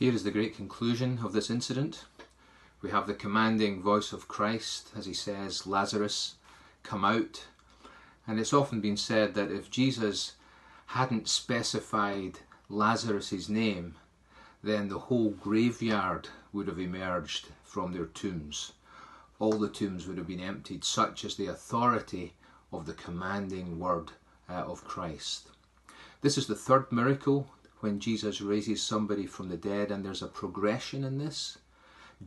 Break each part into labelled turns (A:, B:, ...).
A: Here is the great conclusion of this incident. We have the commanding voice of Christ as he says, Lazarus, come out. And it's often been said that if Jesus hadn't specified Lazarus's name, then the whole graveyard would have emerged from their tombs. All the tombs would have been emptied, such is the authority of the commanding word uh, of Christ. This is the third miracle when Jesus raises somebody from the dead, and there's a progression in this.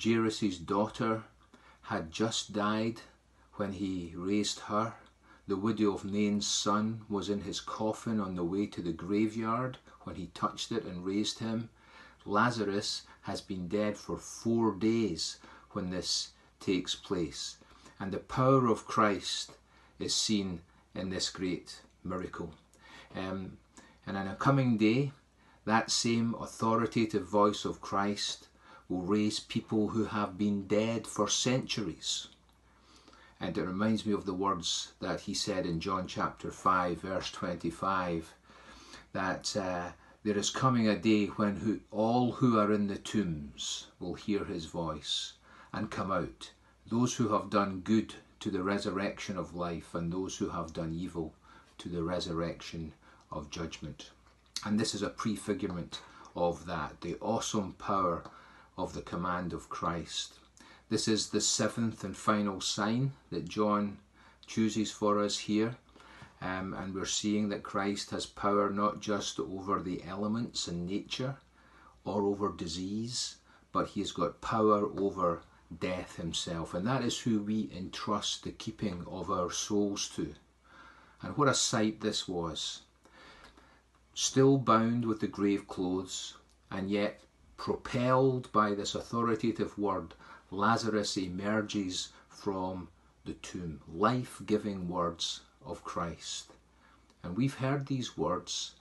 A: Jairus' daughter had just died when he raised her. The widow of Nain's son was in his coffin on the way to the graveyard when he touched it and raised him. Lazarus has been dead for four days when this takes place. And the power of Christ is seen in this great miracle. Um, and in a coming day, that same authoritative voice of Christ will raise people who have been dead for centuries. And it reminds me of the words that he said in John chapter 5, verse 25, that uh, there is coming a day when who, all who are in the tombs will hear his voice and come out. Those who have done good to the resurrection of life, and those who have done evil to the resurrection of judgment. And this is a prefigurement of that, the awesome power of the command of Christ. This is the seventh and final sign that John chooses for us here. Um, and we're seeing that Christ has power not just over the elements and nature or over disease, but he has got power over death himself. And that is who we entrust the keeping of our souls to. And what a sight this was still bound with the grave clothes, and yet propelled by this authoritative word, Lazarus emerges from the tomb. Life giving words of Christ. And we've heard these words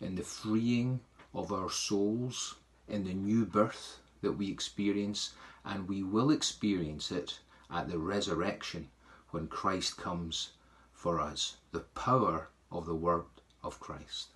A: in the freeing of our souls, in the new birth that we experience, and we will experience it at the resurrection when Christ comes for us. The power of the word of Christ.